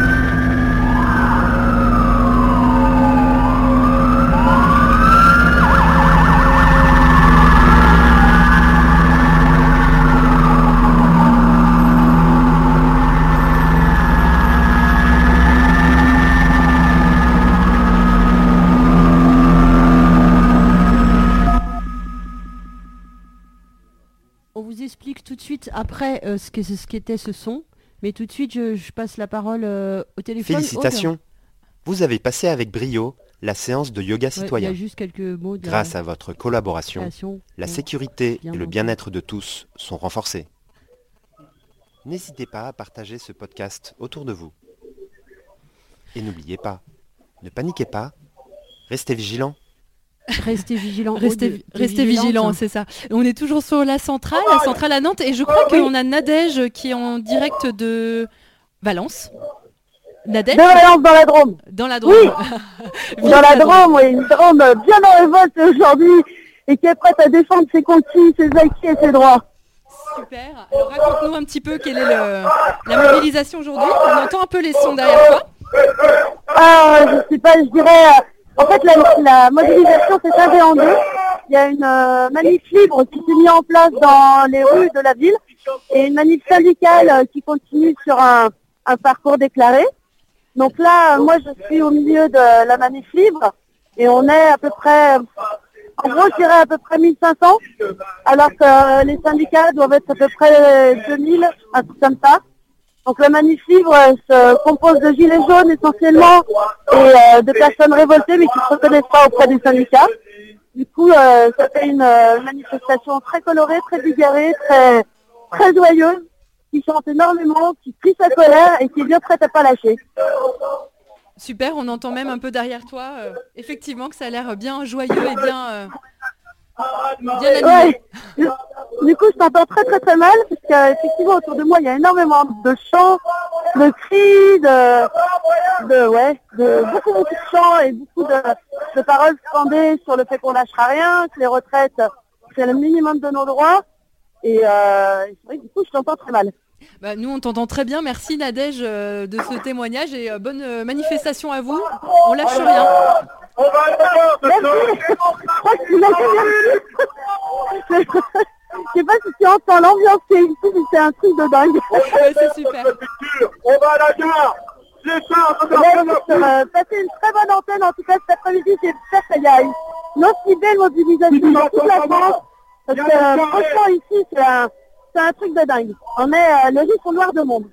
On vous explique tout de suite après euh, ce qu'était ce son, mais tout de suite je, je passe la parole euh, au téléphone. Félicitations. Vous avez passé avec brio la séance de yoga. Ouais, citoyen. a juste quelques mots de la Grâce à votre collaboration, la sécurité bien et le bien-être de tous sont renforcés. N'hésitez pas à partager ce podcast autour de vous. Et n'oubliez pas, ne paniquez pas, restez vigilants. Restez vigilants. Restez, vigilants, hein. c'est ça. On est toujours sur la centrale, la centrale à Nantes, et je crois qu'on a Nadège qui est en direct de Valence. Nadège De Valence dans la Drôme. Dans la Drôme. Dans la Drôme, oui, une Drôme bien en révolte aujourd'hui et qui est prête à défendre ses conquis, ses acquis et ses droits. Super. Alors raconte-nous un petit peu quelle est le- la mobilisation aujourd'hui. On entend un peu les sons derrière toi. Ah, je sais pas, je dirais. En fait, la, la mobilisation s'est scindée en deux. Il y a une euh, manif libre qui s'est mise en place dans les rues de la ville et une manif syndicale euh, qui continue sur un, un parcours déclaré. Donc là, euh, moi, je suis au milieu de la manif libre et on est à peu près, en gros, je dirais à peu près 1500, alors que euh, les syndicats doivent être à peu près 2000, un truc comme ça. Donc la manif euh, se compose de gilets jaunes essentiellement et euh, de personnes révoltées mais qui ne se reconnaissent pas auprès des syndicats. Du coup, euh, ça fait une manifestation très colorée, très bigarrée, très, très joyeuse, qui chante énormément, qui crie sa colère et qui est bien prête à pas lâcher. Super, on entend même un peu derrière toi, effectivement, que ça a l'air bien joyeux et bien, Ouais. Du coup, je t'entends très très très mal, parce qu'effectivement, autour de moi, il y a énormément de chants, de cris, de, de, ouais, de beaucoup, beaucoup de chants et beaucoup de, de paroles scandées sur le fait qu'on lâchera rien, que les retraites, c'est le minimum de nos droits. Et euh, c'est vrai que du coup, je t'entends très mal. Bah, nous, on t'entend très bien. Merci Nadège euh, de ce témoignage et euh, bonne euh, manifestation à vous. On lâche rien. M'as fait merci. Je sais pas si tu entends l'ambiance qui est ici, mais c'est un truc de dingue. c'est super. On va à la gare euh, passer une très bonne antenne en tout cas cet après-midi, j'espère qu'il y a une aussi belle mobilisation dans toute la France. Parce que euh, franchement ici, c'est un, c'est un truc de dingue. On est euh, le riche au noir de monde.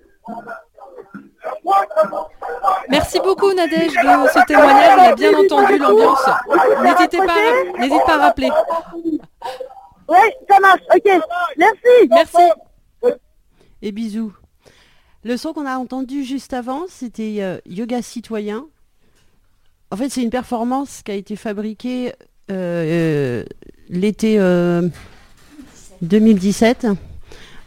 Merci beaucoup Nadège de ce témoignage. On a bien entendu l'ambiance. N'hésitez pas, n'hésite pas à rappeler. Oui, ça marche. Ok. Merci. Merci. Et bisous. Le son qu'on a entendu juste avant, c'était euh, Yoga Citoyen. En fait, c'est une performance qui a été fabriquée euh, euh, l'été euh, 2017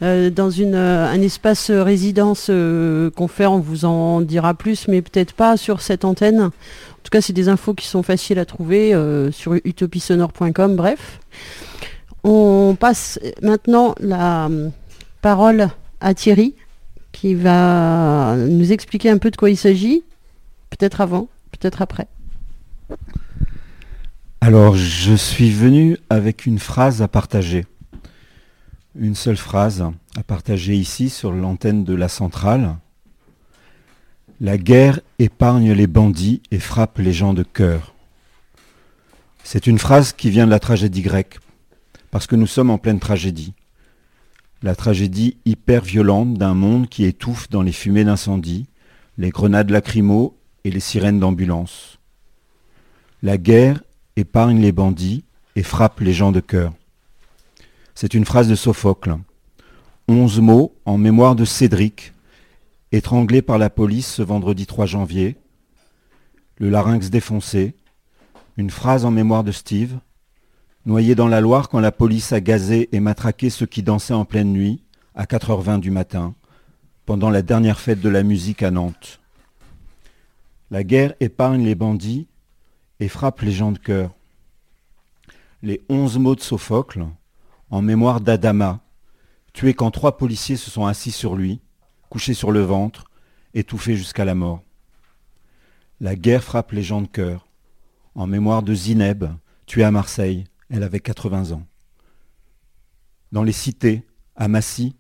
euh, dans une, euh, un espace résidence euh, qu'on fait, on vous en dira plus, mais peut-être pas sur cette antenne. En tout cas, c'est des infos qui sont faciles à trouver sur utopiesonore.com, bref. On passe maintenant la euh, parole à Thierry qui va nous expliquer un peu de quoi il s'agit, peut-être avant, peut-être après. Alors, je suis venu avec une phrase à partager. Une seule phrase à partager ici sur l'antenne de la centrale. La guerre épargne les bandits et frappe les gens de cœur. C'est une phrase qui vient de la tragédie grecque, parce que nous sommes en pleine tragédie. La tragédie hyper violente d'un monde qui étouffe dans les fumées d'incendie, les grenades lacrymo et les sirènes d'ambulance. La guerre épargne les bandits et frappe les gens de cœur. C'est une phrase de Sophocle. Onze mots en mémoire de Cédric, étranglé par la police ce vendredi 3 janvier. Le larynx défoncé. Une phrase en mémoire de Steve, noyé dans la Loire quand la police a gazé et matraqué ceux qui dansaient en pleine nuit, à 4h20 du matin, pendant la dernière fête de la musique à Nantes. La guerre épargne les bandits et frappe les gens de cœur. Les onze mots de Sophocle, en mémoire d'Adama, tué quand trois policiers se sont assis sur lui, couché sur le ventre, étouffé jusqu'à la mort. La guerre frappe les gens de cœur, en mémoire de Zineb, tuée à Marseille, elle avait 80 ans. Dans les cités, à Massy,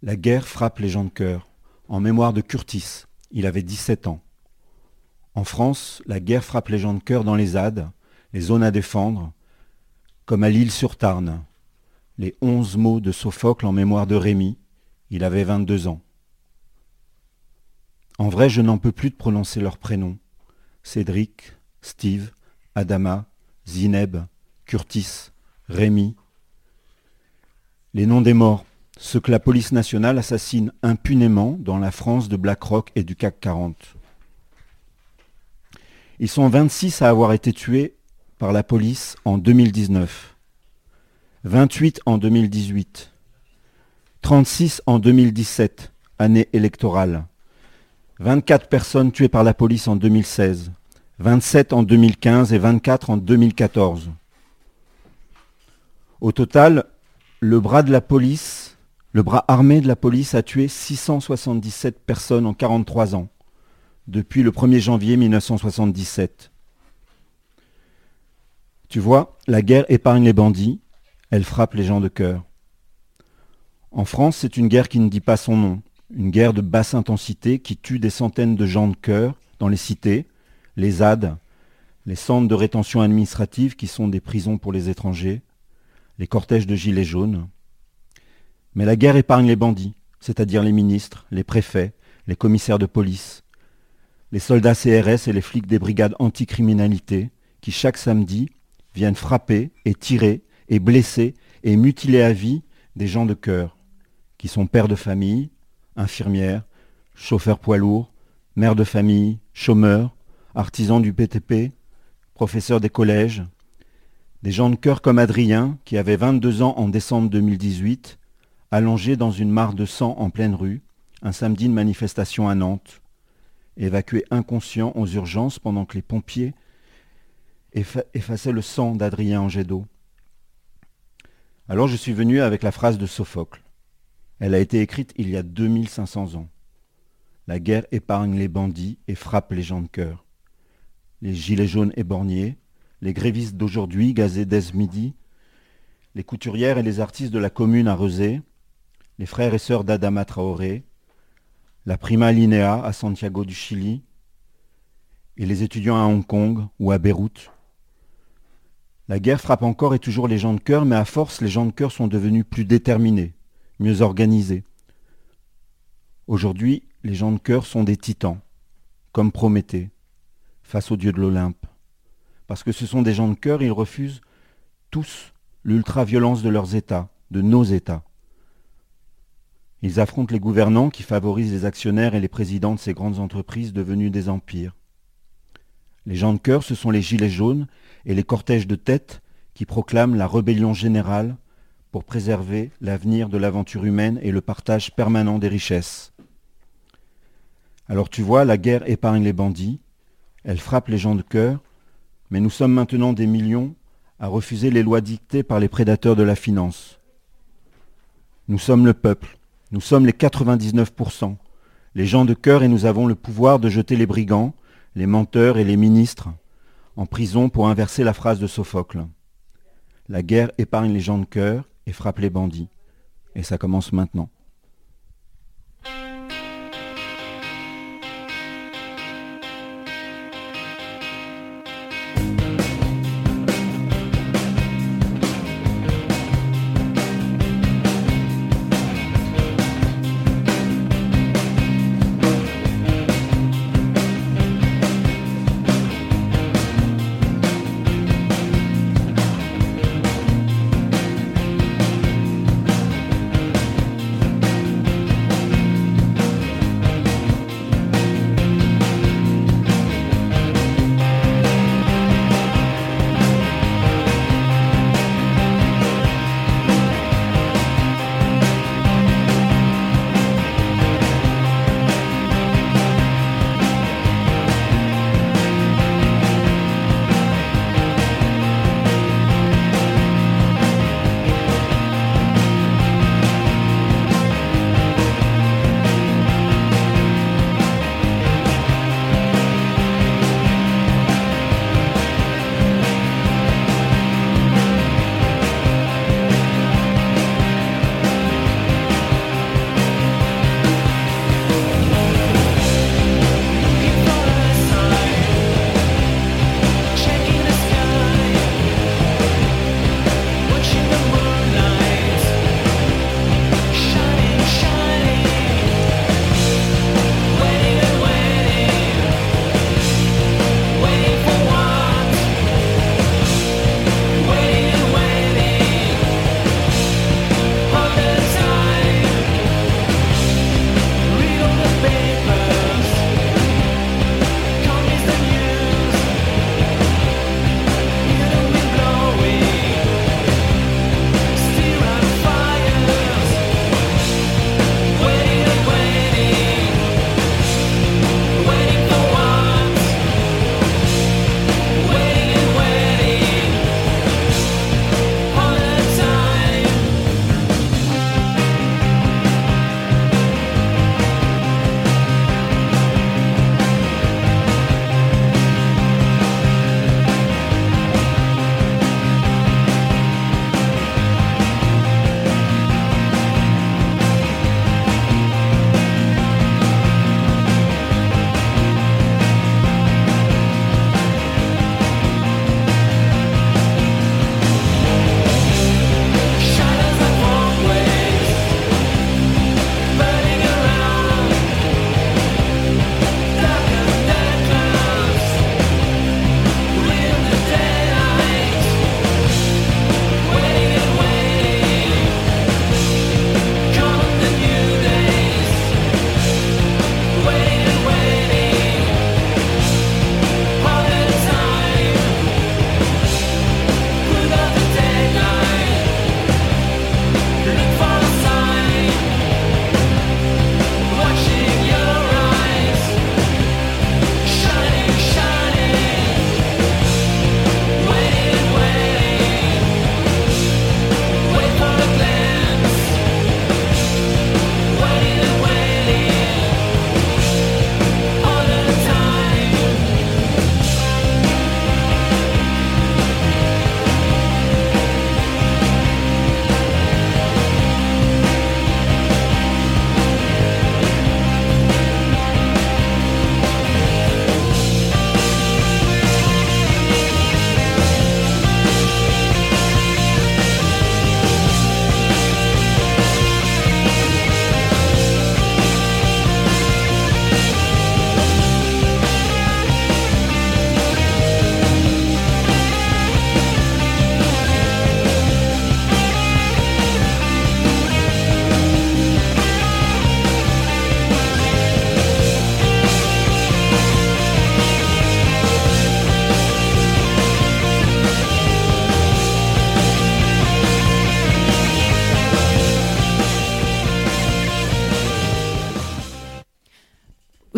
la guerre frappe les gens de cœur, en mémoire de Curtis, il avait 17 ans. En France, la guerre frappe les gens de cœur dans les ZAD, les zones à défendre, comme à l'île sur Tarn. Les onze mots de Sophocle en mémoire de Rémi, il avait 22 ans. En vrai, je n'en peux plus de prononcer leurs prénoms. Cédric, Steve, Adama, Zineb, Curtis, Rémi. Les noms des morts, ceux que la police nationale assassine impunément dans la France de BlackRock et du CAC 40. Ils sont 26 à avoir été tués par la police en 2019, 28 en 2018, 36 en 2017, année électorale, 24 personnes tuées par la police en 2016, 27 en 2015 et 24 en 2014. Au total, le bras de la police, le bras armé de la police a tué 677 personnes en 43 ans depuis le 1er janvier 1977. Tu vois, la guerre épargne les bandits, elle frappe les gens de cœur. En France, c'est une guerre qui ne dit pas son nom, une guerre de basse intensité qui tue des centaines de gens de cœur dans les cités, les ZAD, les centres de rétention administrative qui sont des prisons pour les étrangers, les cortèges de gilets jaunes. Mais la guerre épargne les bandits, c'est-à-dire les ministres, les préfets, les commissaires de police, les soldats CRS et les flics des brigades anticriminalité qui chaque samedi viennent frapper et tirer et blesser et mutiler à vie des gens de cœur, qui sont pères de famille, infirmières, chauffeurs poids lourds, mères de famille, chômeurs, artisans du PTP, professeurs des collèges, Des gens de cœur comme Adrien, qui avait 22 ans en décembre 2018, allongé dans une mare de sang en pleine rue, un samedi de manifestation à Nantes, évacué inconscient aux urgences pendant que les pompiers effaçaient le sang d'Adrien en jet d'eau. Alors je suis venu avec la phrase de Sophocle. Elle a été écrite il y a 2500 ans. La guerre épargne les bandits et frappe les gens de cœur. Les gilets jaunes éborgnés, les grévistes d'aujourd'hui gazés dès midi, les couturières et les artistes de la commune à Rezé, les frères et sœurs d'Adama Traoré, la prima linea à Santiago du Chili, et les étudiants à Hong Kong ou à Beyrouth. La guerre frappe encore et toujours les gens de cœur, mais à force, les gens de cœur sont devenus plus déterminés, mieux organisés. Aujourd'hui, les gens de cœur sont des titans, comme Prométhée, face au dieu de l'Olympe. Parce que ce sont des gens de cœur, ils refusent tous l'ultra-violence de leurs États, de nos États. Ils affrontent les gouvernants qui favorisent les actionnaires et les présidents de ces grandes entreprises devenues des empires. Les gens de cœur, ce sont les gilets jaunes et les cortèges de tête qui proclament la rébellion générale pour préserver l'avenir de l'aventure humaine et le partage permanent des richesses. Alors tu vois, la guerre épargne les bandits, elle frappe les gens de cœur, mais nous sommes maintenant des millions à refuser les lois dictées par les prédateurs de la finance. Nous sommes le peuple, nous sommes les 99%, les gens de cœur et nous avons le pouvoir de jeter les brigands, les menteurs et les ministres en prison pour inverser la phrase de Sophocle. La guerre épargne les gens de cœur et frappe les bandits. Et ça commence maintenant.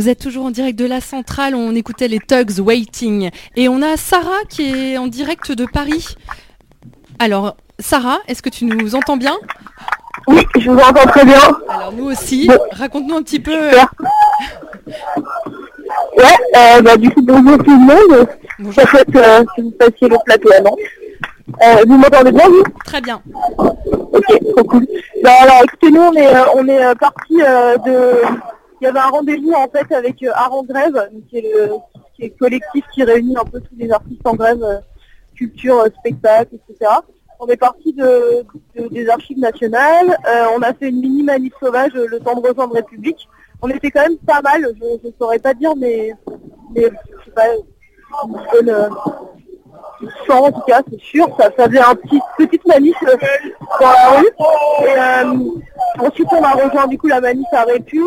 Vous êtes toujours en direct de la centrale, on écoutait les Tugs Waiting. Et on a Sarah qui est en direct de Paris. Alors, Sarah, est-ce que tu nous entends bien? Oui, je vous entends très bien. Alors nous aussi, raconte-nous un petit peu. euh, Ouais, euh, bah, du coup, bonjour tout le monde. Je souhaite euh, que vous fassiez le plateau à Nantes. Euh, vous m'entendez bien, vous? Très bien. Ok, trop cool. Bah, alors, écoutez, nous, on est, on est parti de... Il y avait un rendez-vous, en fait, avec euh, Art en Grève, qui est, le, qui est le collectif qui réunit un peu tous les artistes en grève, euh, culture, euh, spectacle, etc. On est parti de, de- des archives nationales, on a fait une mini manif sauvage le temps de rejoindre République. On était quand même pas mal, je ne saurais pas dire, mais, mais je sais pas, une bonne, euh, 100 en tout cas, c'est sûr. Ça, ça faisait un petit petite manif dans la rue. Et ensuite, on a rejoint du coup la manif à Répu.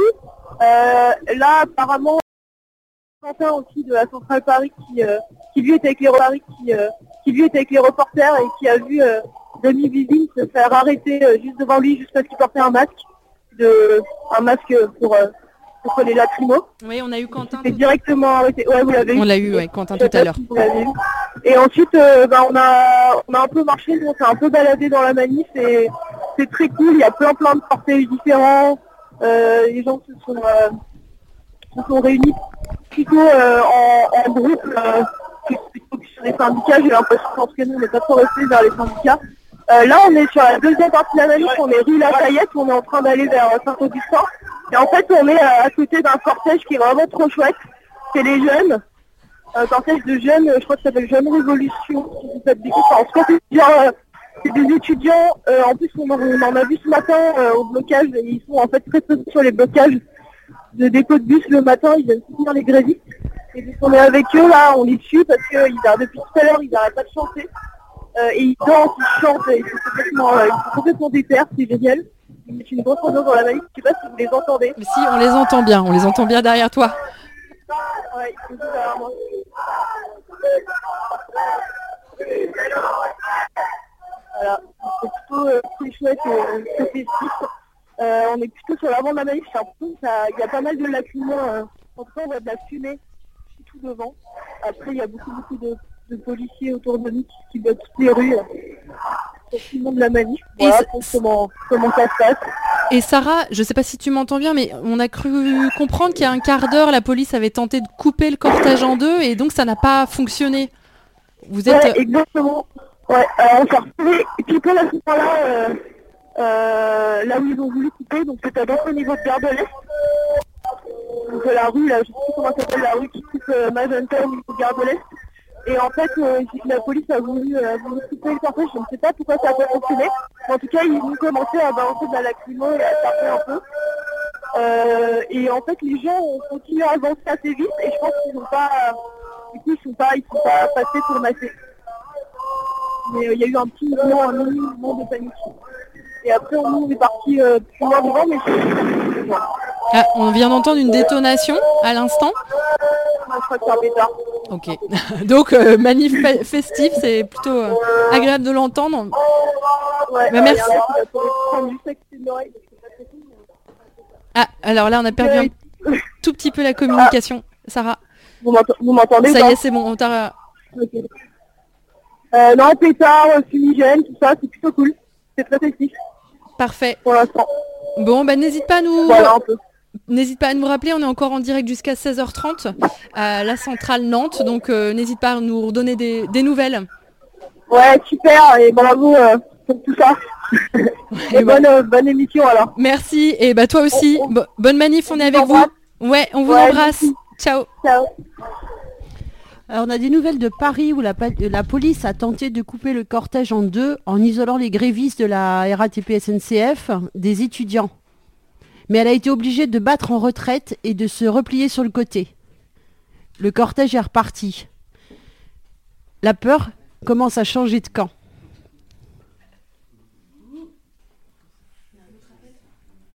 Euh, là, apparemment, Quentin aussi de la Centrale Paris qui, euh, qui lui était avec les Paris, qui, euh, qui lui était avec les reporters et qui a vu Demi Vivine se faire arrêter juste devant lui juste parce qu'il portait un masque, de, un masque pour, contre les lacrymos. Oui, on a eu Quentin. Directement arrêté. Ouais, vous l'avez On l'a eu, ouais, Quentin tout à l'heure. si. Et ensuite, euh, bah, on, a, on a un peu marché, on s'est un peu baladé dans la manif et c'est très cool. Il y a plein plein de cortèges différents. Euh, les gens se sont, euh, se sont réunis plutôt euh, en, en groupe plutôt que sur les syndicats. J'ai l'impression qu'en tout cas, nous, on n'est pas trop restés vers les syndicats. Là, on est sur la deuxième partie de la manif, on est rue Lafayette, on est en train d'aller vers Saint-Augustin. Et en fait, on est à côté d'un cortège qui est vraiment trop chouette. C'est les jeunes un cortège de jeunes, je crois que ça s'appelle Jeune Révolution, si cas, c'est c'est des étudiants, euh, en plus on, en- on en a vu ce matin euh, au blocage, et ils sont en fait très peu sur les blocages de dépôt de bus le matin, ils viennent soutenir les grévistes. Et donc on est avec eux là, on les tue parce que ils arrêtent- depuis tout à l'heure ils n'arrêtent pas de chanter. Euh, et ils dansent, ils chantent, et ils sont complètement, ils sont complètement déter, c'est génial. Ils mettent une grosse ambiance dans la manif, je sais pas si vous les entendez. Si, on les entend bien, on les entend bien derrière toi. Ouais, ils sont. Voilà, c'est plutôt euh, très chouette et très festif. Euh, on est plutôt sur l'avant de la manif, il y a pas mal de lacrymos. Euh, en tout cas, on voit de la fumée tout devant. Après, il y a beaucoup, beaucoup de, de policiers autour de nous qui, qui bloquent toutes les rues. euh, tout le monde de la manif. Voilà pour comment, comment ça se passe. Et Sarah, je sais pas si tu m'entends bien, mais on a cru comprendre qu'il y a un quart d'heure, la police avait tenté de couper le cortège en deux et donc ça n'a pas fonctionné. Vous êtes. Ouais, exactement. Ouais, euh, on s'est retrouvés poil à ce moment-là, euh, euh, là où ils ont voulu couper, donc c'était dans au niveau de Gare de l'Est. Donc la rue, là, je sais plus comment s'appelle, la rue qui coupe Magenta au niveau de Gare de l'Est. Et en fait, la police a voulu, a voulu couper le cortège, je ne sais pas pourquoi ça n'a pas fonctionné. En tout cas, ils ont commencé à balancer de la lacrymo et à taper un peu. Et en fait, les gens ont continué à avancer assez vite et je pense qu'ils n'ont pas, du coup, ils sont pas, ils sont pas passés pour masser. Mais euh, il y a eu un petit mouvement, un mini mouvement de panique. Et après, on est parti euh, plus loin devant, mais. Ah, on vient d'entendre une détonation à l'instant. Ok. donc euh, manif fe- festif, c'est plutôt euh, agréable de l'entendre. Ouais, Bah, merci. Ah, alors là, on a perdu un tout petit peu la communication. Sarah. Vous m'ent- vous m'entendez Ça y est, c'est bon. On t'a. Euh, non, pétard, euh, fumigène, tout ça, c'est plutôt cool. C'est très festif. Parfait. Pour l'instant. Bon, bah n'hésite pas à nous. Voilà, un peu. N'hésite pas à nous rappeler, on est encore en direct jusqu'à 16h30 à la centrale Nantes, donc euh, n'hésite pas à nous redonner des, des nouvelles. Ouais, super, et bravo euh, pour tout ça. et bonne, euh, bonne émission alors. Merci, et bah toi aussi, Bo- bonne manif, on est avec vous. Ouais, on vous Ouais, embrasse. merci. Ciao. Ciao. On a des nouvelles de Paris où la police a tenté de couper le cortège en deux en isolant les grévistes de la RATP SNCF des étudiants. Mais elle a été obligée de battre en retraite et de se replier sur le côté. Le cortège est reparti. La peur commence à changer de camp.